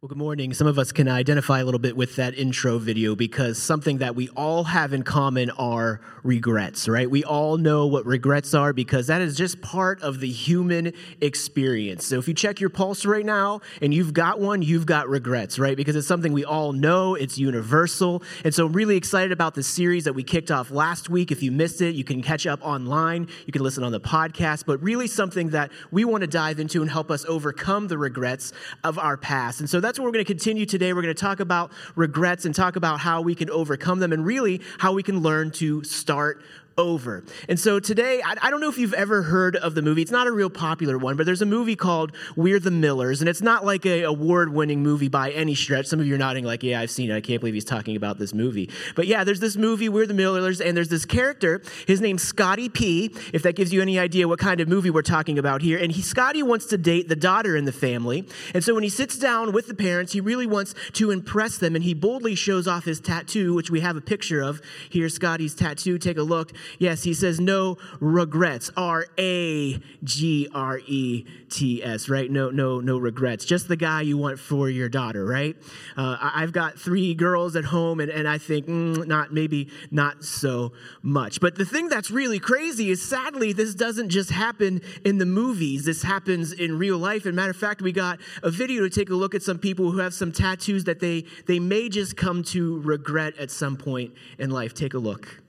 Well, good morning. Some of us can identify a little bit with that intro video because something that we all have in common are regrets, right? We all know what regrets are because that is just part of the human experience. So if you check your pulse right now and you've got one, you've got regrets, right? Because it's something we all know, it's universal. And so I'm really excited about the series that we kicked off last week. If you missed it, you can catch up online, you can listen on the podcast, but really something that we want to dive into and help us overcome the regrets of our past. And so that's what we're going to continue today. We're going to talk about regrets and talk about how we can overcome them and really how we can learn to start over. And so today, I, I, don't know if you've ever heard of the movie. It's not a real popular one, but there's a movie called We're the Millers, and it's not like a award-winning movie by any stretch. Some of you are nodding like, yeah, I've seen it. I can't believe he's talking about this movie. But yeah, there's this movie, We're the Millers, and there's this character. His name's Scottie P, if that gives you any idea what kind of movie we're talking about here. And he, Scottie wants to date the daughter in the family. And so when he sits down with the parents, he really wants to impress them, and he boldly shows off his tattoo, which we have a picture of. here, Scottie's tattoo. Take a look. Yes, he says no regrets. R A G R E T S, right? No, no, no regrets. Just the guy you want for your daughter, right? Uh, I've got three girls at home, and, and I think mm, not maybe not so much. But the thing that's really crazy is sadly, this doesn't just happen in the movies. This happens in real life. And matter of fact, we got a video to take a look at some people who have some tattoos that they they may just come to regret at some point in life. Take a look.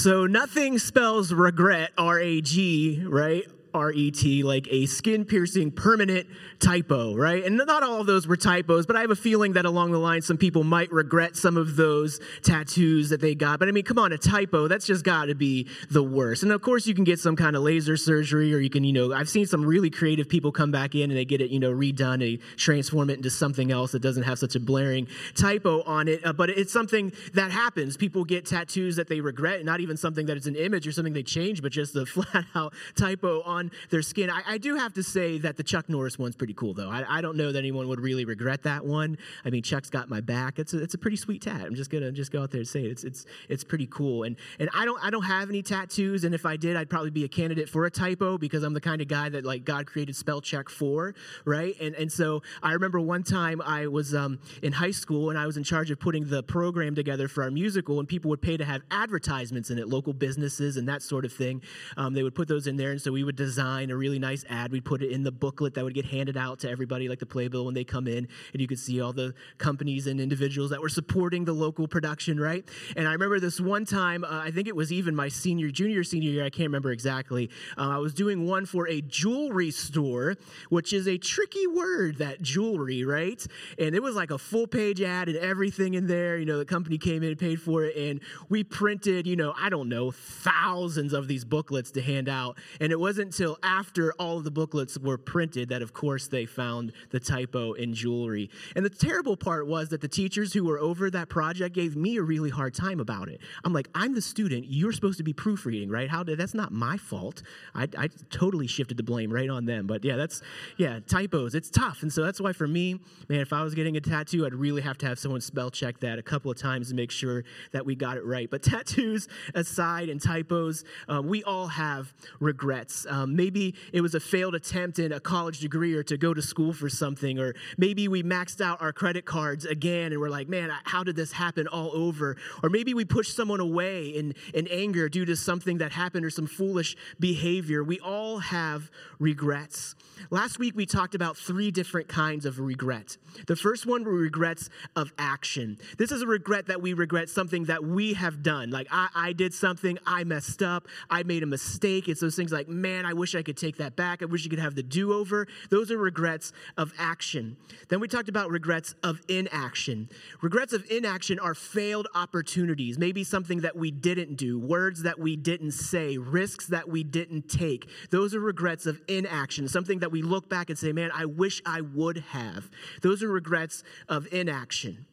So nothing spells regret, R A G, right? R E T, like a skin piercing permanent typo, right? And not all of those were typos, but I have a feeling that along the line, some people might regret some of those tattoos that they got. But I mean, come on, a typo, that's just got to be the worst. And of course, you can get some kind of laser surgery, or you can, you know, I've seen some really creative people come back in and they get it, you know, redone, they transform it into something else that doesn't have such a blaring typo on it. Uh, but it's something that happens. People get tattoos that they regret, not even something that is an image or something they change, but just the flat out typo on on their skin. I, I, do have to say that the Chuck Norris one's pretty cool, though. I, I, don't know that anyone would really regret that one. I mean, Chuck's got my back. It's a, it's a pretty sweet tat. I'm just gonna just go out there and say it. It's it's it's pretty cool. And and I don't I don't have any tattoos. And if I did, I'd probably be a candidate for a typo because I'm the kind of guy that like God created spell check for, right? And and so I remember one time I was um, in high school and I was in charge of putting the program together for our musical, and people would pay to have advertisements in it, local businesses and that sort of thing. Um, they would put those in there, and so we would design a really nice ad. We'd put it in the booklet that would get handed out to everybody, like the playbill, when they come in, and you could see all the companies and individuals that were supporting the local production, right? And I remember this one time, uh, I think it was even my senior, junior, senior year, I can't remember exactly. Uh, I was doing one for a jewelry store, which is a tricky word, that jewelry, right? And it was like a full page ad and everything in there. You know, the company came in and paid for it, and we printed, you know, I don't know, thousands of these booklets to hand out. And it wasn't until after all of the booklets were printed that, of course, they found the typo in jewelry. And the terrible part was that the teachers who were over that project gave me a really hard time about it. I'm like, I'm the student. You're supposed to be proofreading, right? How did that's not my fault. I, I totally shifted the blame right on them. But yeah, that's yeah, typos. It's tough, and so that's why for me, man, if I was getting a tattoo, I'd really have to have someone spell check that a couple of times to make sure that we got it right. But tattoos aside and typos, um, we all have regrets. Um, Um, maybe it was a failed attempt in a college degree or to go to school for something. Or maybe we maxed out our credit cards again and we're like, man, how did this happen all over? Or maybe we pushed someone away in, in anger due to something that happened or some foolish behavior. We all have regrets. Last week we talked about three different kinds of regret. The first one were regrets of action. This is a regret that we regret something that we have done. Like, I, I did something, I messed up, I made a mistake. It's those things like, man, I wish I could take that back. I wish you could have the do over. Those are regrets of action. Then we talked about regrets of inaction. Regrets of inaction are failed opportunities, maybe something that we didn't do, words that we didn't say, risks that we didn't take. Those are regrets of inaction, something that we look back and say, man, I wish I would have. Those are regrets of inaction.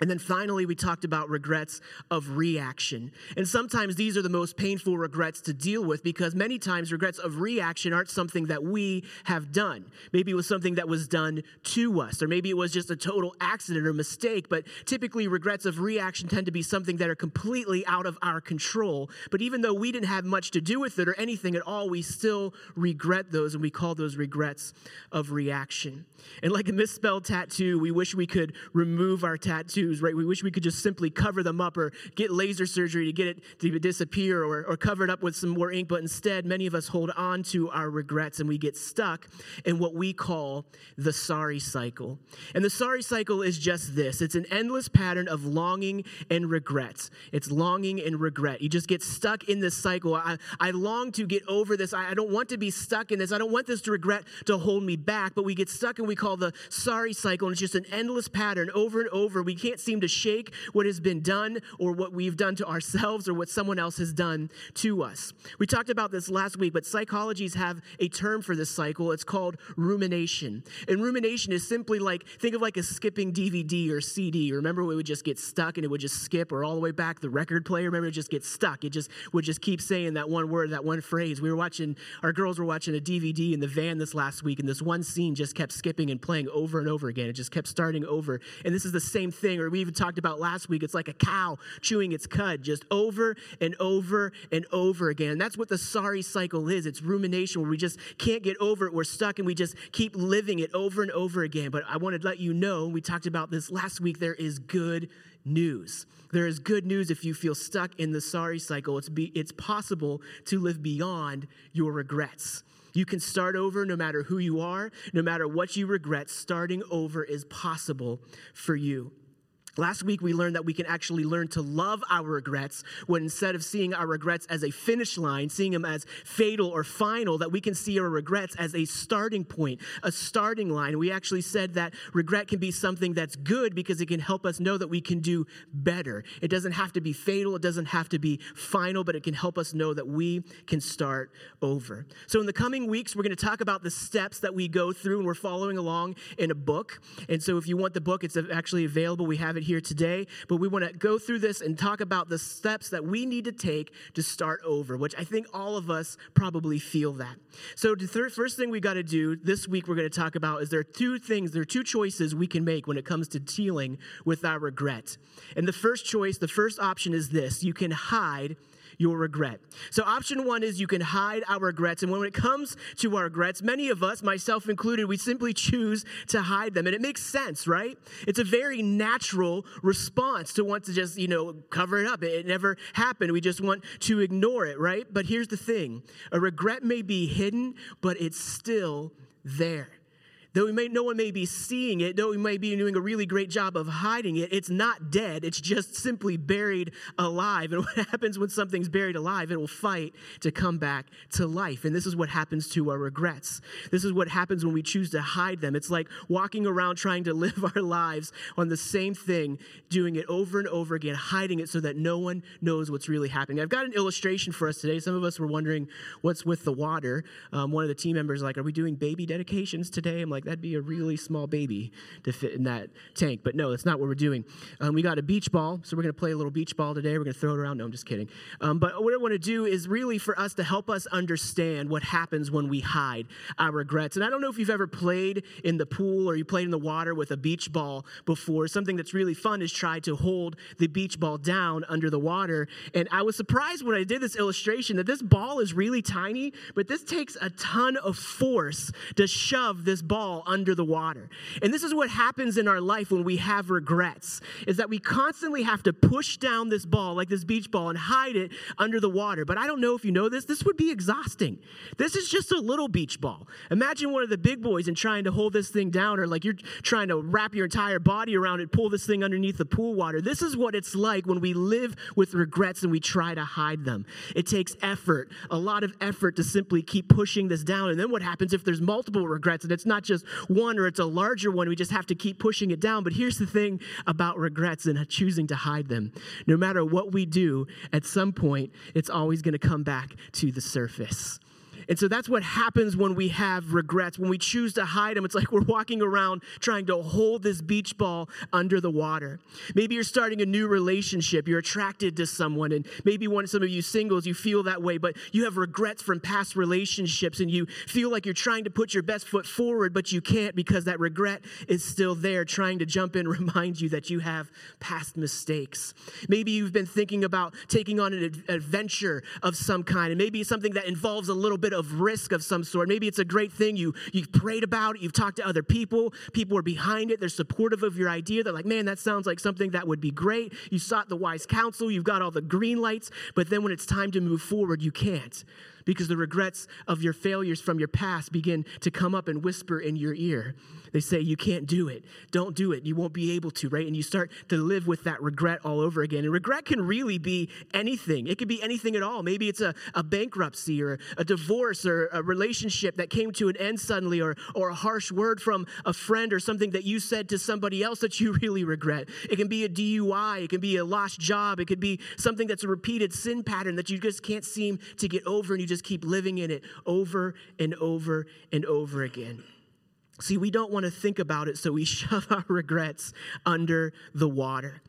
And then finally, we talked about regrets of reaction. And sometimes these are the most painful regrets to deal with because many times regrets of reaction aren't something that we have done. Maybe it was something that was done to us, or maybe it was just a total accident or mistake. But typically, regrets of reaction tend to be something that are completely out of our control. But even though we didn't have much to do with it or anything at all, we still regret those, and we call those regrets of reaction. And like a misspelled tattoo, we wish we could remove our tattoo tattoos, right? We wish we could just simply cover them up or get laser surgery to get it to disappear or, or cover it up with some more ink. But instead, many of us hold on to our regrets and we get stuck in what we call the sorry cycle. And the sorry cycle is just this it's an endless pattern of longing and regret. It's longing and regret. You just get stuck in this cycle. I, I long to get over this. I, I don't want to be stuck in this. I don't want this to regret to hold me back. But we get stuck and we call the sorry cycle. And it's just an endless pattern over and over. We can't seem to shake what has been done or what we've done to ourselves or what someone else has done to us. We talked about this last week, but psychologists have a term for this cycle. It's called rumination. And rumination is simply like, think of like a skipping DVD or CD. Remember we would just get stuck and it would just skip or all the way back the record player? Remember it just get stuck. It just would just keep saying that one word, that one phrase. We were watching, our girls were watching a DVD in the van this last week, and this one scene just kept skipping and playing over and over again. It just kept starting over. And this is the same thing, or we even talked about last week. It's like a cow chewing its cud just over and over and over again. That's what the sorry cycle is. It's rumination where we just can't get over it. We're stuck and we just keep living it over and over again. But I want to let you know, we talked about this last week, there is good news. There is good news if you feel stuck in the sorry cycle. It's, be, it's possible to live beyond your regrets. You can start over no matter who you are, no matter what you regret. Starting over is possible for you. Last week, we learned that we can actually learn to love our regrets when instead of seeing our regrets as a finish line, seeing them as fatal or final, that we can see our regrets as a starting point, a starting line. We actually said that regret can be something that's good because it can help us know that we can do better. It doesn't have to be fatal, it doesn't have to be final, but it can help us know that we can start over. So, in the coming weeks, we're going to talk about the steps that we go through, and we're following along in a book. And so, if you want the book, it's actually available. We have it here today, but we want to go through this and talk about the steps that we need to take to start over, which I think all of us probably feel that. So, the first thing we got to do this week, we're going to talk about is there are two things, there are two choices we can make when it comes to dealing with our regret. And the first choice, the first option is this you can hide your regret. So, option one is you can hide our regrets. And when it comes to our regrets, many of us, myself included, we simply choose to hide them. And it makes sense, right? It's a very natural response to want to just, you know, cover it up. It never happened. We just want to ignore it, right? But here's the thing a regret may be hidden, but it's still there. Though we may, no one may be seeing it, though we may be doing a really great job of hiding it, it's not dead. It's just simply buried alive. And what happens when something's buried alive? It will fight to come back to life. And this is what happens to our regrets. This is what happens when we choose to hide them. It's like walking around trying to live our lives on the same thing, doing it over and over again, hiding it so that no one knows what's really happening. I've got an illustration for us today. Some of us were wondering what's with the water. Um, one of the team members like, "Are we doing baby dedications today?" I'm like like that'd be a really small baby to fit in that tank. But no, that's not what we're doing. Um, we got a beach ball, so we're going to play a little beach ball today. We're going to throw it around. No, I'm just kidding. Um, but what I want to do is really for us to help us understand what happens when we hide our regrets. And I don't know if you've ever played in the pool or you played in the water with a beach ball before. Something that's really fun is try to hold the beach ball down under the water. And I was surprised when I did this illustration that this ball is really tiny, but this takes a ton of force to shove this ball under the water. And this is what happens in our life when we have regrets is that we constantly have to push down this ball like this beach ball and hide it under the water. But I don't know if you know this, this would be exhausting. This is just a little beach ball. Imagine one of the big boys and trying to hold this thing down or like you're trying to wrap your entire body around it, pull this thing underneath the pool water. This is what it's like when we live with regrets and we try to hide them. It takes effort, a lot of effort to simply keep pushing this down. And then what happens if there's multiple regrets and it's not just one or it's a larger one? We just have to keep pushing it down. But here's the thing about regrets and choosing to hide them no matter what we do, at some point, it's always going to come back to the surface. And so that's what happens when we have regrets. When we choose to hide them, it's like we're walking around trying to hold this beach ball under the water. Maybe you're starting a new relationship. You're attracted to someone, and maybe one some of you singles, you feel that way, but you have regrets from past relationships, and you feel like you're trying to put your best foot forward, but you can't because that regret is still there, trying to jump in, remind you that you have past mistakes. Maybe you've been thinking about taking on an adventure of some kind, and maybe something that involves a little bit bit of risk of some sort. Maybe it's a great thing. You, you've prayed about it, you've talked to other people, people are behind it, they're supportive of your idea. They're like, man, that sounds like something that would be great. You sought the wise counsel, you've got all the green lights, but then when it's time to move forward, you can't because the regrets of your failures from your past begin to come up and whisper in your ear. They say, You can't do it. Don't do it. You won't be able to, right? And you start to live with that regret all over again. And regret can really be anything, it could be anything at all. Maybe it's a, a bankruptcy or a divorce or a relationship that came to an end suddenly or, or a harsh word from a friend or something that you said to somebody else that you really regret. It can be a DUI, it can be a lost job, it could be something that's a repeated sin pattern that you just can't seem to get over and you just keep living in it over and over and over again. See, we don't want to think about it, so we shove our regrets under the water.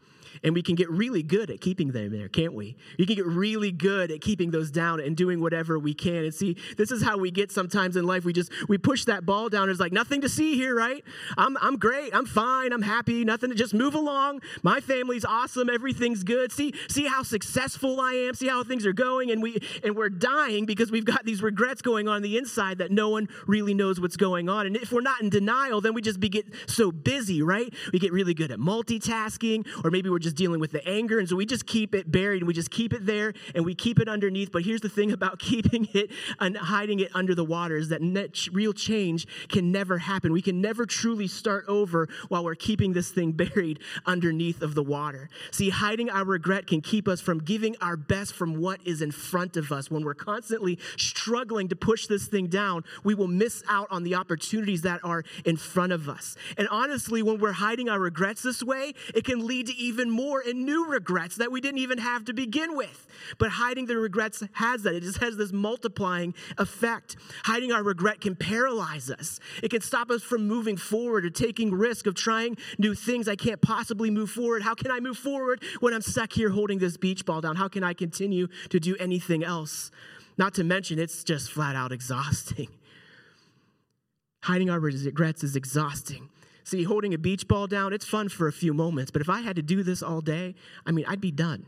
And we can get really good at keeping them there, can't we? We can get really good at keeping those down and doing whatever we can. And see, this is how we get sometimes in life. We just we push that ball down. It's like nothing to see here, right? I'm I'm great. I'm fine. I'm happy. Nothing to just move along. My family's awesome. Everything's good. See, see how successful I am. See how things are going. And we and we're dying because we've got these regrets going on, on the inside that no one really knows what's going on. And if we're not in denial, then we just be get so busy, right? We get really good at multitasking, or maybe we're just dealing with the anger. And so we just keep it buried and we just keep it there and we keep it underneath. But here's the thing about keeping it and hiding it under the water is that net, real change can never happen. We can never truly start over while we're keeping this thing buried underneath of the water. See, hiding our regret can keep us from giving our best from what is in front of us. When we're constantly struggling to push this thing down, we will miss out on the opportunities that are in front of us. And honestly, when we're hiding our regrets this way, it can lead to even more and new regrets that we didn't even have to begin with. But hiding the regrets has that. It just has this multiplying effect. Hiding our regret can paralyze us. It can stop us from moving forward or taking risk of trying new things. I can't possibly move forward. How can I move forward when I'm stuck here holding this beach ball down? How can I continue to do anything else? Not to mention, it's just flat out exhausting. Hiding our regrets is exhausting. See, holding a beach ball down, it's fun for a few moments, but if I had to do this all day, I mean, I'd be done.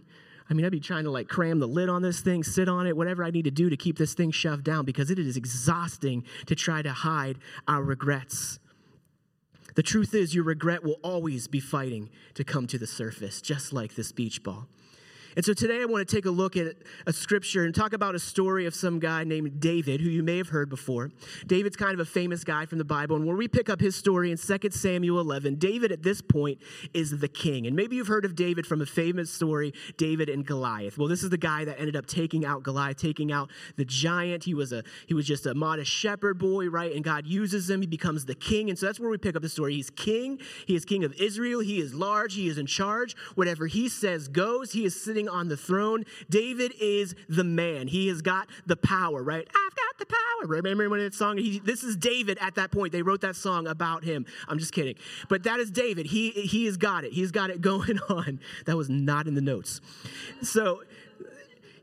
I mean, I'd be trying to like cram the lid on this thing, sit on it, whatever I need to do to keep this thing shoved down because it is exhausting to try to hide our regrets. The truth is, your regret will always be fighting to come to the surface, just like this beach ball. And so today I want to take a look at a scripture and talk about a story of some guy named David, who you may have heard before. David's kind of a famous guy from the Bible. And where we pick up his story in 2 Samuel 11, David at this point is the king. And maybe you've heard of David from a famous story, David and Goliath. Well, this is the guy that ended up taking out Goliath, taking out the giant. He was a he was just a modest shepherd boy, right? And God uses him. He becomes the king. And so that's where we pick up the story. He's king. He is king of Israel. He is large. He is in charge. Whatever he says goes. He is sitting sitting on the throne. David is the man. He has got the power, right? I've got the power. Remember when that song? He, this is David at that point. They wrote that song about him. I'm just kidding. But that is David. He, he has got it. He's got it going on. That was not in the notes. So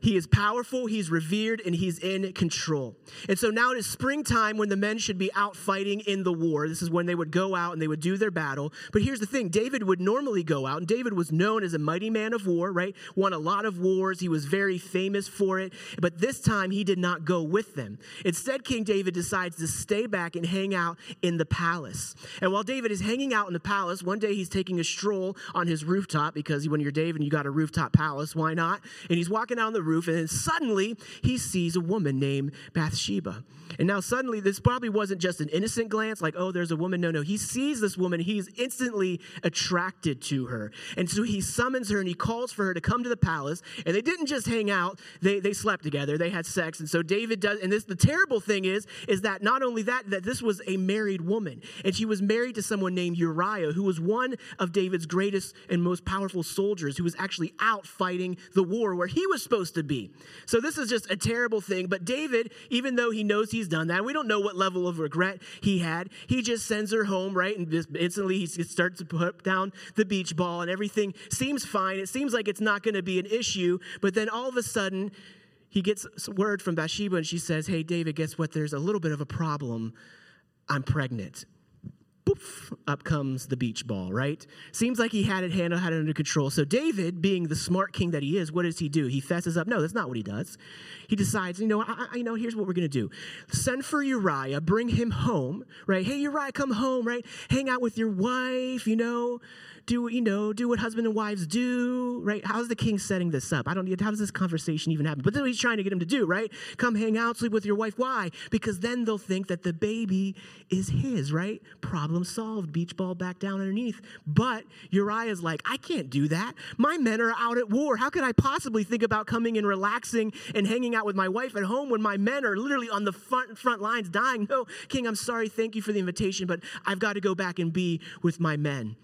he is powerful, he's revered, and he's in control. And so now it is springtime when the men should be out fighting in the war. This is when they would go out and they would do their battle. But here's the thing David would normally go out, and David was known as a mighty man of war, right? Won a lot of wars, he was very famous for it. But this time he did not go with them. Instead, King David decides to stay back and hang out in the palace. And while David is hanging out in the palace, one day he's taking a stroll on his rooftop because when you're David and you got a rooftop palace, why not? And he's walking down the roof, and then suddenly he sees a woman named Bathsheba. And now suddenly this probably wasn't just an innocent glance, like, oh, there's a woman. No, no. He sees this woman. He's instantly attracted to her. And so he summons her and he calls for her to come to the palace. And they didn't just hang out, they, they slept together. They had sex. And so David does, and this the terrible thing is, is that not only that, that this was a married woman. And she was married to someone named Uriah, who was one of David's greatest and most powerful soldiers, who was actually out fighting the war where he was supposed to be. So this is just a terrible thing. But David, even though he knows he's done that, we don't know what level of regret he had. He just sends her home, right? And just instantly he starts to put down the beach ball and everything seems fine. It seems like it's not going to be an issue. But then all of a sudden, he gets word from Bathsheba and she says, Hey, David, guess what? There's a little bit of a problem. I'm pregnant up comes the beach ball, right? Seems like he had it handled, had it under control. So David, being the smart king that he is, what does he do? He fesses up. No, that's not what he does. He decides, you know, I, I you know, here's what we're gonna do. Send for Uriah, bring him home, right? Hey, Uriah, come home, right? Hang out with your wife, you know do you know do what husband and wives do right? How's the king setting this up? I don't how does this conversation even happen? But then he's trying to get him to do right? Come hang out sleep with your wife. Why? Because then they'll think that the baby is his right? Problem solved. Beach ball back down underneath. But uriah's like i can't do that. My men are out at war. How could i possibly think about coming and relaxing and hanging out with my wife at home when my men are literally on the front front lines dying? No king i'm sorry. Thank you for the invitation but i've got to go back and be with my men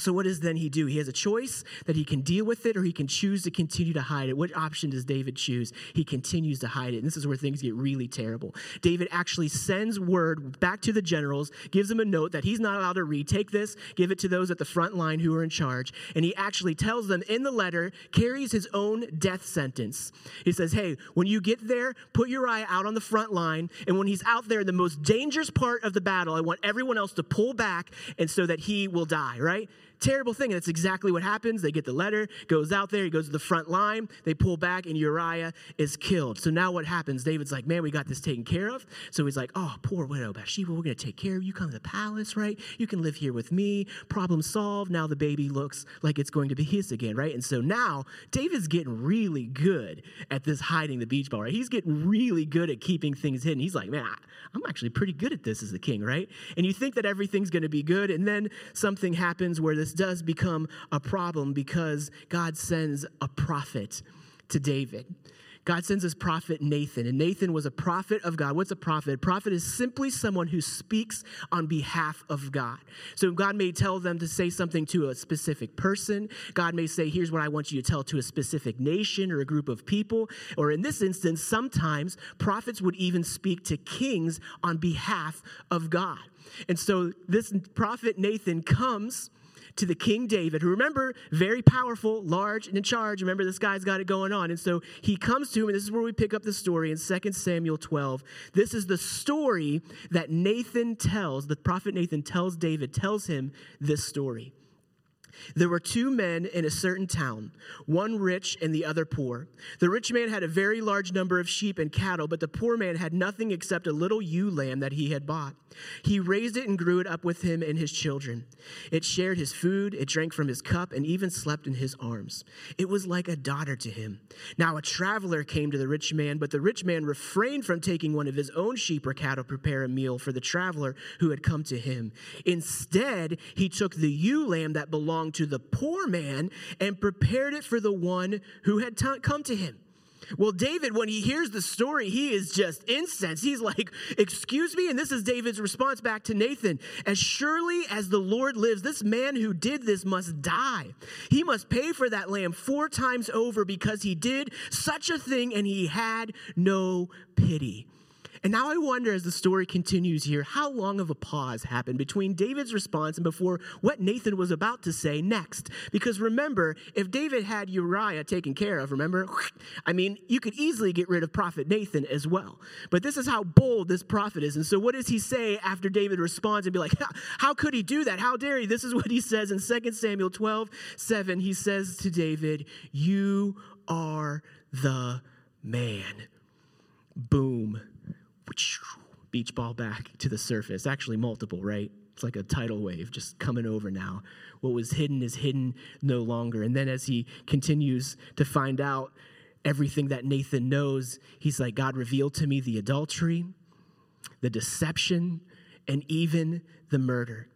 so, what does then he do? He has a choice that he can deal with it or he can choose to continue to hide it. What option does David choose? He continues to hide it. And this is where things get really terrible. David actually sends word back to the generals, gives them a note that he's not allowed to read. Take this, give it to those at the front line who are in charge. And he actually tells them in the letter, carries his own death sentence. He says, Hey, when you get there, put Uriah out on the front line. And when he's out there in the most dangerous part of the battle, I want everyone else to pull back and so that he will die, right? Terrible thing. And that's exactly what happens. They get the letter, goes out there, he goes to the front line, they pull back, and Uriah is killed. So now what happens? David's like, man, we got this taken care of. So he's like, oh, poor widow Bathsheba, we're going to take care of you. Come to the palace, right? You can live here with me. Problem solved. Now the baby looks like it's going to be his again, right? And so now David's getting really good at this hiding the beach ball, right? He's getting really good at keeping things hidden. He's like, man, I'm actually pretty good at this as a king, right? And you think that everything's going to be good, and then something happens where this this does become a problem because God sends a prophet to David. God sends his prophet Nathan, and Nathan was a prophet of God. What's a prophet? A prophet is simply someone who speaks on behalf of God. So God may tell them to say something to a specific person. God may say, Here's what I want you to tell to a specific nation or a group of people. Or in this instance, sometimes prophets would even speak to kings on behalf of God. And so this prophet Nathan comes to the King David, who remember, very powerful, large, and in charge. Remember, this guy's got it going on. And so he comes to him, and this is where we pick up the story in 2 Samuel 12. This is the story that Nathan tells, the prophet Nathan tells David, tells him this story. There were two men in a certain town, one rich and the other poor. The rich man had a very large number of sheep and cattle, but the poor man had nothing except a little ewe lamb that he had bought. He raised it and grew it up with him and his children. It shared his food, it drank from his cup, and even slept in his arms. It was like a daughter to him. Now a traveler came to the rich man, but the rich man refrained from taking one of his own sheep or cattle to prepare a meal for the traveler who had come to him. Instead, he took the ewe lamb that belonged belonged to the poor man and prepared it for the one who had t- come to him. Well, David, when he hears the story, he is just incensed. He's like, Excuse me? And this is David's response back to Nathan As surely as the Lord lives, this man who did this must die. He must pay for that lamb four times over because he did such a thing and he had no pity. And now I wonder as the story continues here, how long of a pause happened between David's response and before what Nathan was about to say next? Because remember, if David had Uriah taken care of, remember, I mean, you could easily get rid of prophet Nathan as well. But this is how bold this prophet is. And so what does he say after David responds and be like, how could he do that? How dare he? This is what he says in 2 Samuel 12, 7. He says to David, You are the man. Boom beach ball back to the surface. Actually, multiple, right? It's like a tidal wave just coming over now. What was hidden is hidden no longer. And then as he continues to find out everything that Nathan knows, he's like, God revealed to me the adultery, the deception, and even the murder.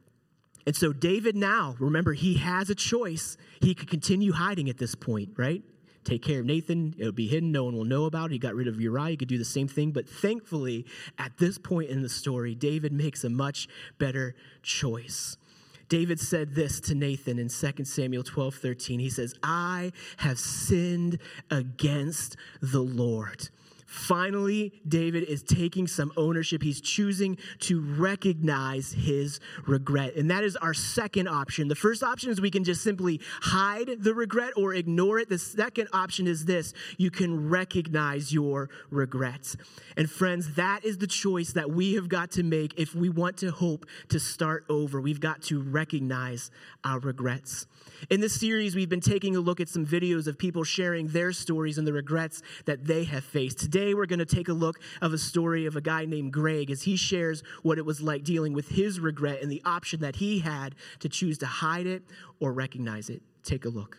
And so, David now, remember, he has a choice. He could continue hiding at this point, right? Take care of Nathan. It'll be hidden. No one will know about it. He got rid of Uriah. He could do the same thing. But thankfully, at this point in the story, David makes a much better choice. David said this to Nathan in 2 Samuel 12 13. He says, I have sinned against the Lord. Finally, David is taking some ownership. He's choosing to recognize his regret. And that is our second option. The first option is we can just simply hide the regret or ignore it. The second option is this you can recognize your regrets. And friends, that is the choice that we have got to make if we want to hope to start over. We've got to recognize our regrets. In this series, we've been taking a look at some videos of people sharing their stories and the regrets that they have faced. Today, we're going to take a look of a story of a guy named Greg as he shares what it was like dealing with his regret and the option that he had to choose to hide it or recognize it. Take a look.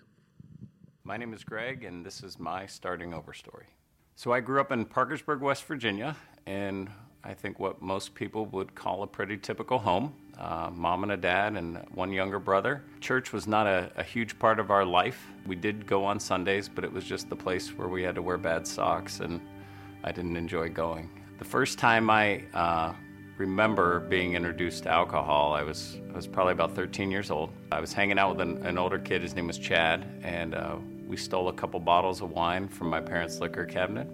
My name is Greg, and this is my starting over story. So, I grew up in Parkersburg, West Virginia, in I think what most people would call a pretty typical home uh, mom and a dad, and one younger brother. Church was not a, a, huge part of our life. We did go on Sundays, but it was just the place where we had to wear bad socks, and I didn't enjoy going. The first time I uh, remember being introduced to alcohol, I was, I was probably about 13 years old. I was hanging out with an, an older kid, his name was Chad, and uh, we stole a couple bottles of wine from my parents' liquor cabinet.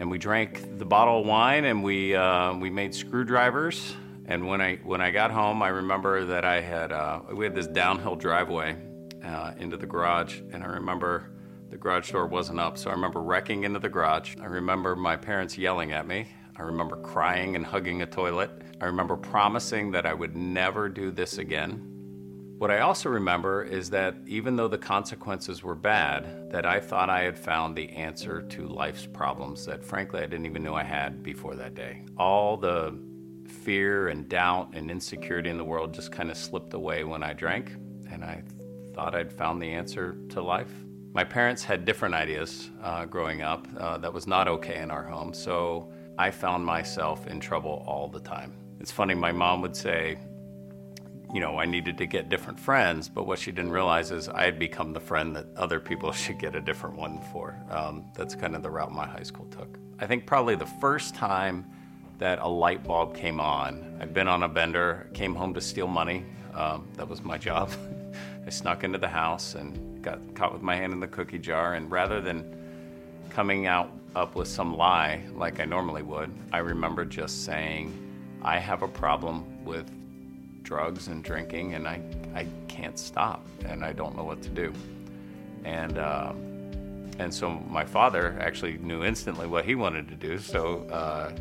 And we drank the bottle of wine and we, uh, we made screwdrivers and when I when I got home, I remember that I had uh, we had this downhill driveway uh, into the garage, and I remember the garage door wasn't up, so I remember wrecking into the garage. I remember my parents yelling at me. I remember crying and hugging a toilet. I remember promising that I would never do this again. What I also remember is that even though the consequences were bad, that I thought I had found the answer to life's problems that frankly I didn't even know I had before that day. All the fear and doubt and insecurity in the world just kind of slipped away when I drank, and I thought I'd found the answer to life. My parents had different ideas uh, growing up. Uh, that was not okay in our home, so I found myself in trouble all the time. It's funny, my mom would say, you know, I needed to get different friends, but what she didn't realize is I had become the friend that other people should get a different one for. Um, that's kind of the route my high school took. I think probably the first time that a light bulb came on. I'd been on a bender, came home to steal money. Um, that was my job. I snuck into the house and got caught with my hand in the cookie jar. And rather than coming out up with some lie like I normally would, I remember just saying, I have a problem with drugs and drinking, and I, I can't stop, and I don't know what to do. And uh, and so my father actually knew instantly what he wanted to do. So uh,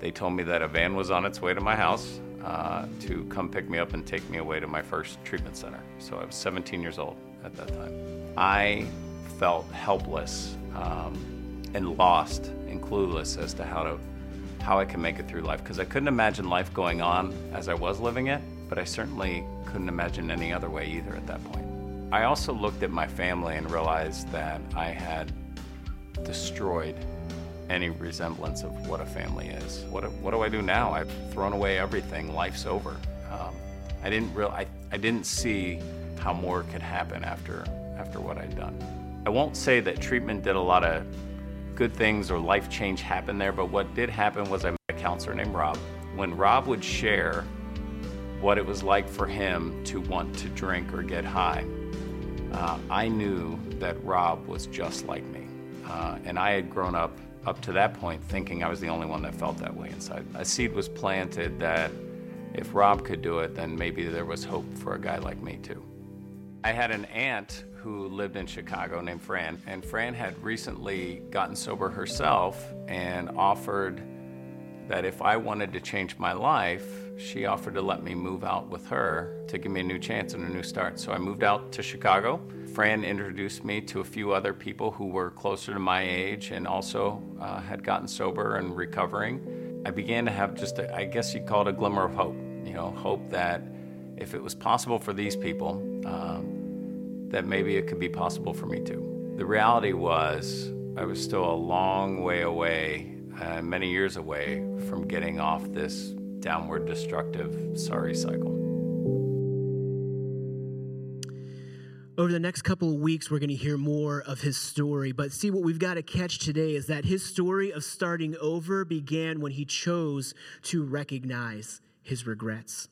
they told me that a van was on its way to my house uh, to come pick me up and take me away to my first treatment center. So I was 17 years old at that time. I felt helpless um, and lost and clueless as to how to how I can make it through life because I couldn't imagine life going on as I was living it, but I certainly couldn't imagine any other way either at that point. I also looked at my family and realized that I had destroyed any resemblance of what a family is. What, what do I do now? I've thrown away everything. Life's over. Um, I didn't real I, I didn't see how more could happen after after what I'd done. I won't say that treatment did a lot of good things or life change happened there, but what did happen was I met a counselor named Rob. When Rob would share what it was like for him to want to drink or get high, uh, I knew that Rob was just like me. Uh, and I had grown up up to that point thinking I was the only one that felt that way inside. A seed was planted that if Rob could do it, then maybe there was hope for a guy like me too. I had an aunt who lived in Chicago named Fran, and Fran had recently gotten sober herself and offered that if I wanted to change my life, she offered to let me move out with her to give me a new chance and a new start. So I moved out to Chicago. Fran introduced me to a few other people who were closer to my age and also uh, had gotten sober and recovering. I began to have just, a, I guess you'd call it a glimmer of hope. You know, hope that if it was possible for these people, um, that maybe it could be possible for me too. The reality was, I was still a long way away, uh, many years away from getting off this downward destructive sorry cycle. Over the next couple of weeks, we're going to hear more of his story. But see, what we've got to catch today is that his story of starting over began when he chose to recognize his regrets.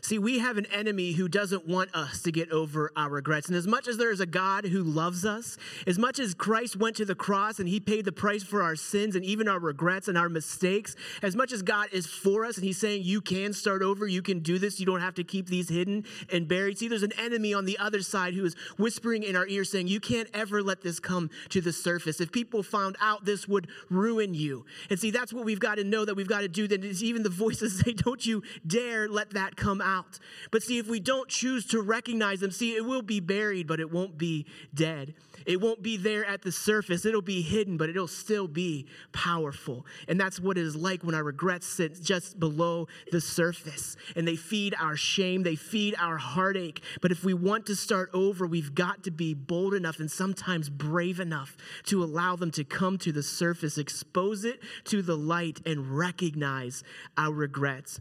See, we have an enemy who doesn't want us to get over our regrets. And as much as there is a God who loves us, as much as Christ went to the cross and he paid the price for our sins and even our regrets and our mistakes, as much as God is for us and he's saying, you can start over, you can do this, you don't have to keep these hidden and buried. See, there's an enemy on the other side who is whispering in our ear saying, you can't ever let this come to the surface. If people found out, this would ruin you. And see, that's what we've got to know that we've got to do. That is even the voices say, don't you dare let that come out out. But see, if we don't choose to recognize them, see, it will be buried, but it won't be dead. It won't be there at the surface. It'll be hidden, but it'll still be powerful. And that's what it is like when our regrets sit just below the surface and they feed our shame, they feed our heartache. But if we want to start over, we've got to be bold enough and sometimes brave enough to allow them to come to the surface, expose it to the light, and recognize our regrets.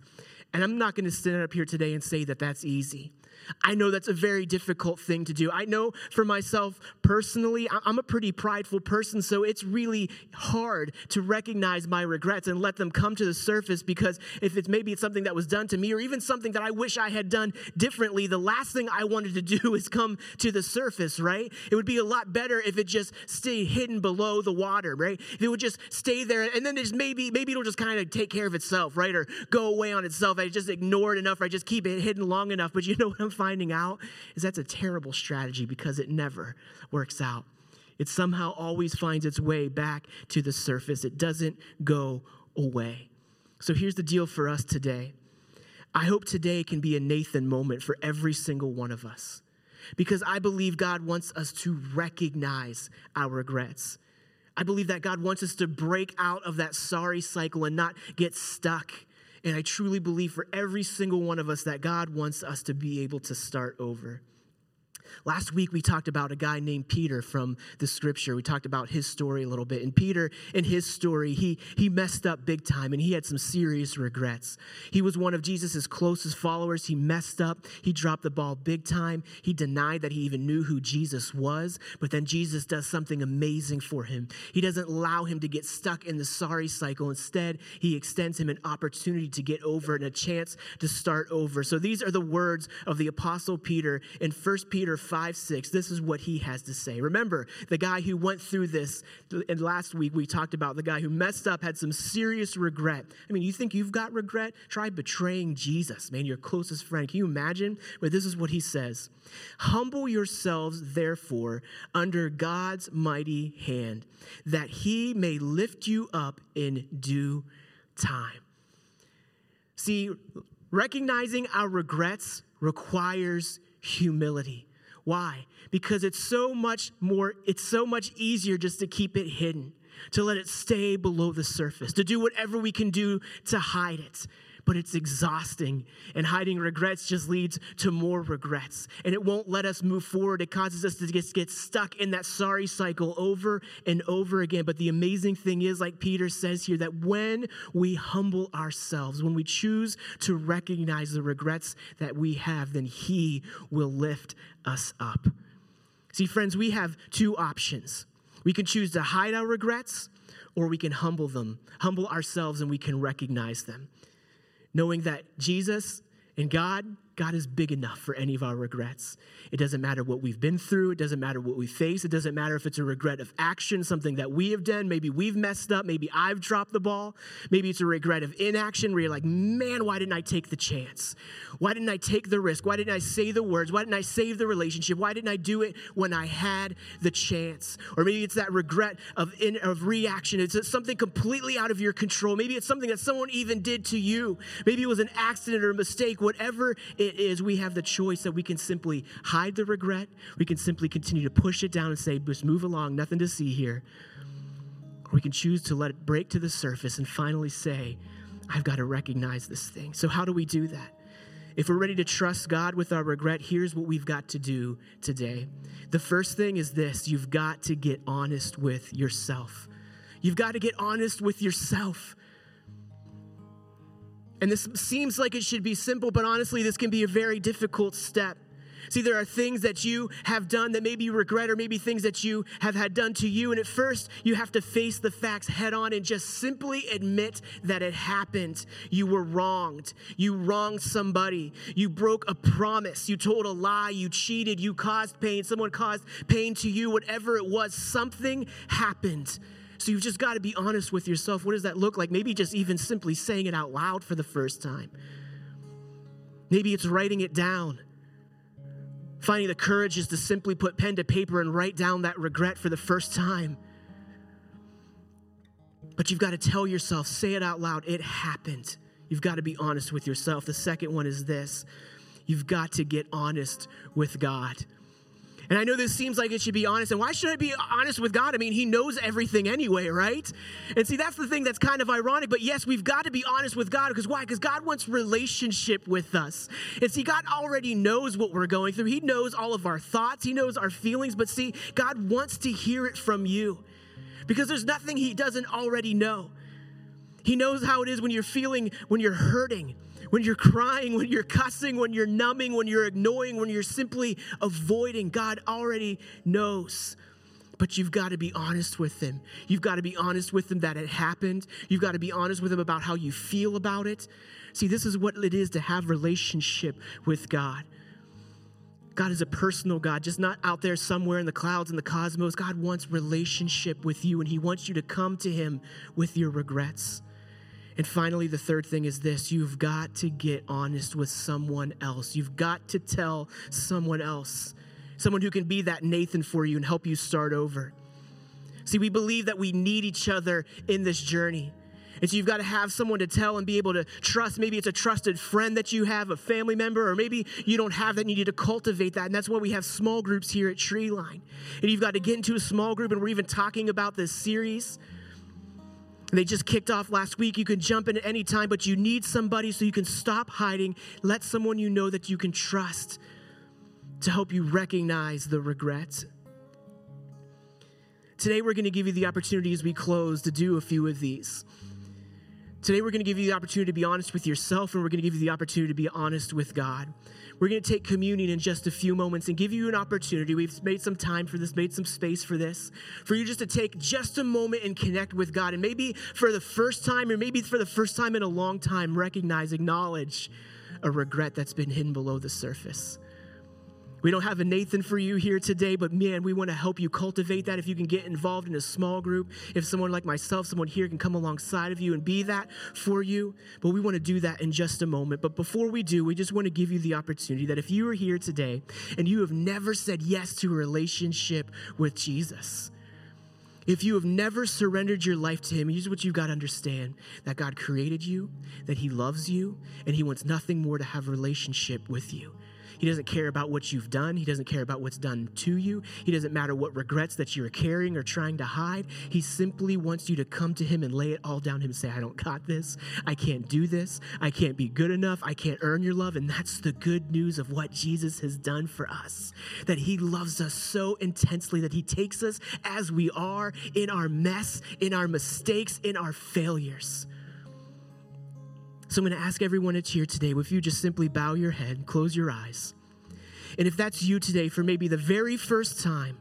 And I'm not going to stand up here today and say that that's easy. I know that's a very difficult thing to do. I know for myself personally, I'm a pretty prideful person, so it's really hard to recognize my regrets and let them come to the surface because if it's maybe it's something that was done to me or even something that I wish I had done differently, the last thing I wanted to do is come to the surface, right? It would be a lot better if it just stayed hidden below the water, right? If it would just stay there and then there's maybe maybe it'll just kind of take care of itself, right? Or go away on itself. I just ignore it enough, or I just keep it hidden long enough. But you know what I'm finding out is that's a terrible strategy because it never works out. It somehow always finds its way back to the surface, it doesn't go away. So here's the deal for us today. I hope today can be a Nathan moment for every single one of us because I believe God wants us to recognize our regrets. I believe that God wants us to break out of that sorry cycle and not get stuck and I truly believe for every single one of us that God wants us to be able to start over. Last week, we talked about a guy named Peter from the scripture. We talked about his story a little bit. And Peter, in his story, he, he messed up big time and he had some serious regrets. He was one of Jesus' closest followers. He messed up. He dropped the ball big time. He denied that he even knew who Jesus was. But then Jesus does something amazing for him. He doesn't allow him to get stuck in the sorry cycle. Instead, he extends him an opportunity to get over and a chance to start over. So these are the words of the Apostle Peter in 1 Peter 5 6, this is what he has to say. Remember, the guy who went through this, and last week we talked about the guy who messed up, had some serious regret. I mean, you think you've got regret? Try betraying Jesus, man, your closest friend. Can you imagine? But this is what he says Humble yourselves, therefore, under God's mighty hand, that he may lift you up in due time. See, recognizing our regrets requires humility. Why? Because it's so much more, it's so much easier just to keep it hidden, to let it stay below the surface, to do whatever we can do to hide it but it's exhausting. And hiding regrets just leads to more regrets. And it won't let us move forward. It causes us to just get stuck in that sorry cycle over and over again. But the amazing thing is, like Peter says here, that when we humble ourselves, when we choose to recognize the regrets that we have, then He will lift us up. See, friends, we have two options. We can choose to hide our regrets, or we can humble them, humble ourselves, and we can recognize them knowing that Jesus and God, God is big enough for any of our regrets. It doesn't matter what we've been through, it doesn't matter what we face, it doesn't matter if it's a regret of action, something that we have done, maybe we've messed up, maybe I've dropped the ball, maybe it's a regret of inaction where you're like, man, why didn't I take the chance? Why didn't I take the risk? Why didn't I say the words? Why didn't I save the relationship? Why didn't I do it when I had the chance? Or maybe it's that regret of, in, of reaction. It's something completely out of your control. Maybe it's something that someone even did to you. Maybe it was an accident or a mistake. Whatever it is, we have the choice that we can simply hide the regret. We can simply continue to push it down and say, just move along, nothing to see here. Or we can choose to let it break to the surface and finally say, I've got to recognize this thing. So, how do we do that? If we're ready to trust God with our regret, here's what we've got to do today. The first thing is this you've got to get honest with yourself. You've got to get honest with yourself. And this seems like it should be simple, but honestly, this can be a very difficult step. See, there are things that you have done that maybe you regret, or maybe things that you have had done to you. And at first, you have to face the facts head on and just simply admit that it happened. You were wronged. You wronged somebody. You broke a promise. You told a lie. You cheated. You caused pain. Someone caused pain to you. Whatever it was, something happened. So you've just got to be honest with yourself. What does that look like? Maybe just even simply saying it out loud for the first time. Maybe it's writing it down. Finding the courage is to simply put pen to paper and write down that regret for the first time. But you've got to tell yourself, say it out loud, it happened. You've got to be honest with yourself. The second one is this you've got to get honest with God. And I know this seems like it should be honest. And why should I be honest with God? I mean, He knows everything anyway, right? And see, that's the thing that's kind of ironic. But yes, we've got to be honest with God because why? Because God wants relationship with us. And see, God already knows what we're going through, He knows all of our thoughts, He knows our feelings. But see, God wants to hear it from you because there's nothing He doesn't already know. He knows how it is when you're feeling, when you're hurting when you're crying, when you're cussing, when you're numbing, when you're ignoring, when you're simply avoiding, God already knows. But you've got to be honest with Him. You've got to be honest with Him that it happened. You've got to be honest with Him about how you feel about it. See, this is what it is to have relationship with God. God is a personal God, just not out there somewhere in the clouds and the cosmos. God wants relationship with you, and He wants you to come to Him with your regrets. And finally, the third thing is this you've got to get honest with someone else. You've got to tell someone else, someone who can be that Nathan for you and help you start over. See, we believe that we need each other in this journey. And so you've got to have someone to tell and be able to trust. Maybe it's a trusted friend that you have, a family member, or maybe you don't have that and you need to cultivate that. And that's why we have small groups here at Treeline. And you've got to get into a small group, and we're even talking about this series they just kicked off last week. You can jump in at any time, but you need somebody so you can stop hiding. Let someone you know that you can trust to help you recognize the regret. Today, we're going to give you the opportunity as we close to do a few of these. Today, we're going to give you the opportunity to be honest with yourself, and we're going to give you the opportunity to be honest with God. We're going to take communion in just a few moments and give you an opportunity. We've made some time for this, made some space for this, for you just to take just a moment and connect with God. And maybe for the first time, or maybe for the first time in a long time, recognize, acknowledge a regret that's been hidden below the surface. We don't have a Nathan for you here today, but man, we want to help you cultivate that. If you can get involved in a small group, if someone like myself, someone here can come alongside of you and be that for you. But we want to do that in just a moment. But before we do, we just want to give you the opportunity that if you are here today and you have never said yes to a relationship with Jesus, if you have never surrendered your life to Him, here's what you've got to understand that God created you, that He loves you, and He wants nothing more to have a relationship with you. He doesn't care about what you've done. He doesn't care about what's done to you. He doesn't matter what regrets that you're carrying or trying to hide. He simply wants you to come to Him and lay it all down Him and say, I don't got this. I can't do this. I can't be good enough. I can't earn your love. And that's the good news of what Jesus has done for us that He loves us so intensely that He takes us as we are in our mess, in our mistakes, in our failures. So I'm going to ask everyone that's here today, if you just simply bow your head, close your eyes. And if that's you today, for maybe the very first time,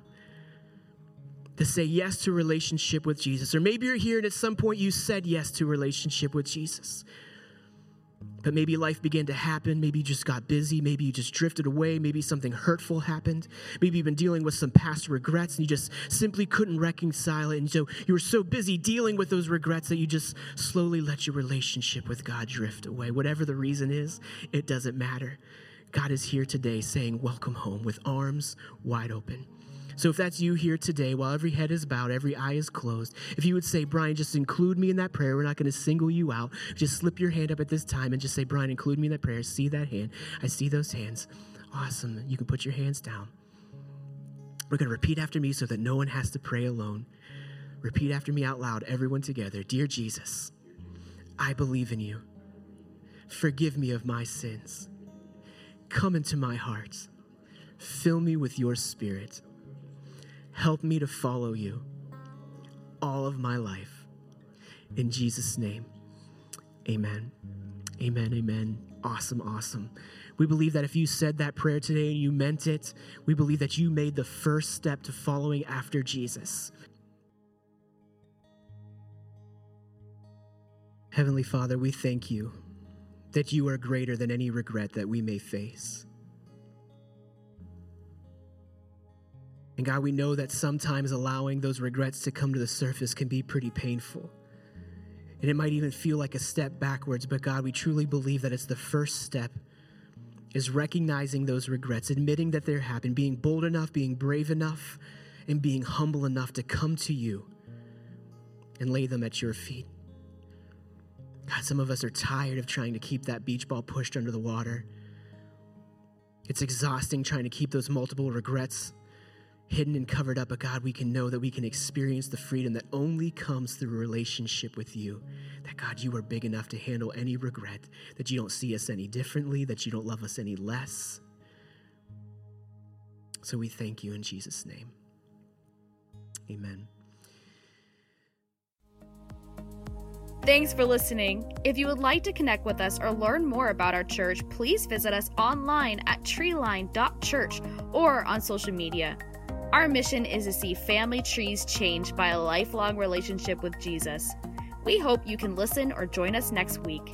to say yes to relationship with Jesus. Or maybe you're here and at some point you said yes to relationship with Jesus. But maybe life began to happen. Maybe you just got busy. Maybe you just drifted away. Maybe something hurtful happened. Maybe you've been dealing with some past regrets and you just simply couldn't reconcile it. And so you were so busy dealing with those regrets that you just slowly let your relationship with God drift away. Whatever the reason is, it doesn't matter. God is here today saying, Welcome home with arms wide open. So if that's you here today, while every head is bowed, every eye is closed, if you would say, Brian, just include me in that prayer. We're not going to single you out. Just slip your hand up at this time and just say, Brian, include me in that prayer. See that hand. I see those hands. Awesome. You can put your hands down. We're going to repeat after me so that no one has to pray alone. Repeat after me out loud, everyone together. Dear Jesus, I believe in you. Forgive me of my sins. Come into my heart. Fill me with your spirit. Help me to follow you all of my life. In Jesus' name, amen. Amen, amen. Awesome, awesome. We believe that if you said that prayer today and you meant it, we believe that you made the first step to following after Jesus. Heavenly Father, we thank you that you are greater than any regret that we may face. And God, we know that sometimes allowing those regrets to come to the surface can be pretty painful. And it might even feel like a step backwards, but God, we truly believe that it's the first step is recognizing those regrets, admitting that they're happened, being bold enough, being brave enough, and being humble enough to come to you and lay them at your feet. God, some of us are tired of trying to keep that beach ball pushed under the water. It's exhausting trying to keep those multiple regrets hidden and covered up, but God, we can know that we can experience the freedom that only comes through a relationship with you. That God, you are big enough to handle any regret, that you don't see us any differently, that you don't love us any less. So we thank you in Jesus' name. Amen. Thanks for listening. If you would like to connect with us or learn more about our church, please visit us online at treeline.church or on social media. Our mission is to see family trees changed by a lifelong relationship with Jesus. We hope you can listen or join us next week.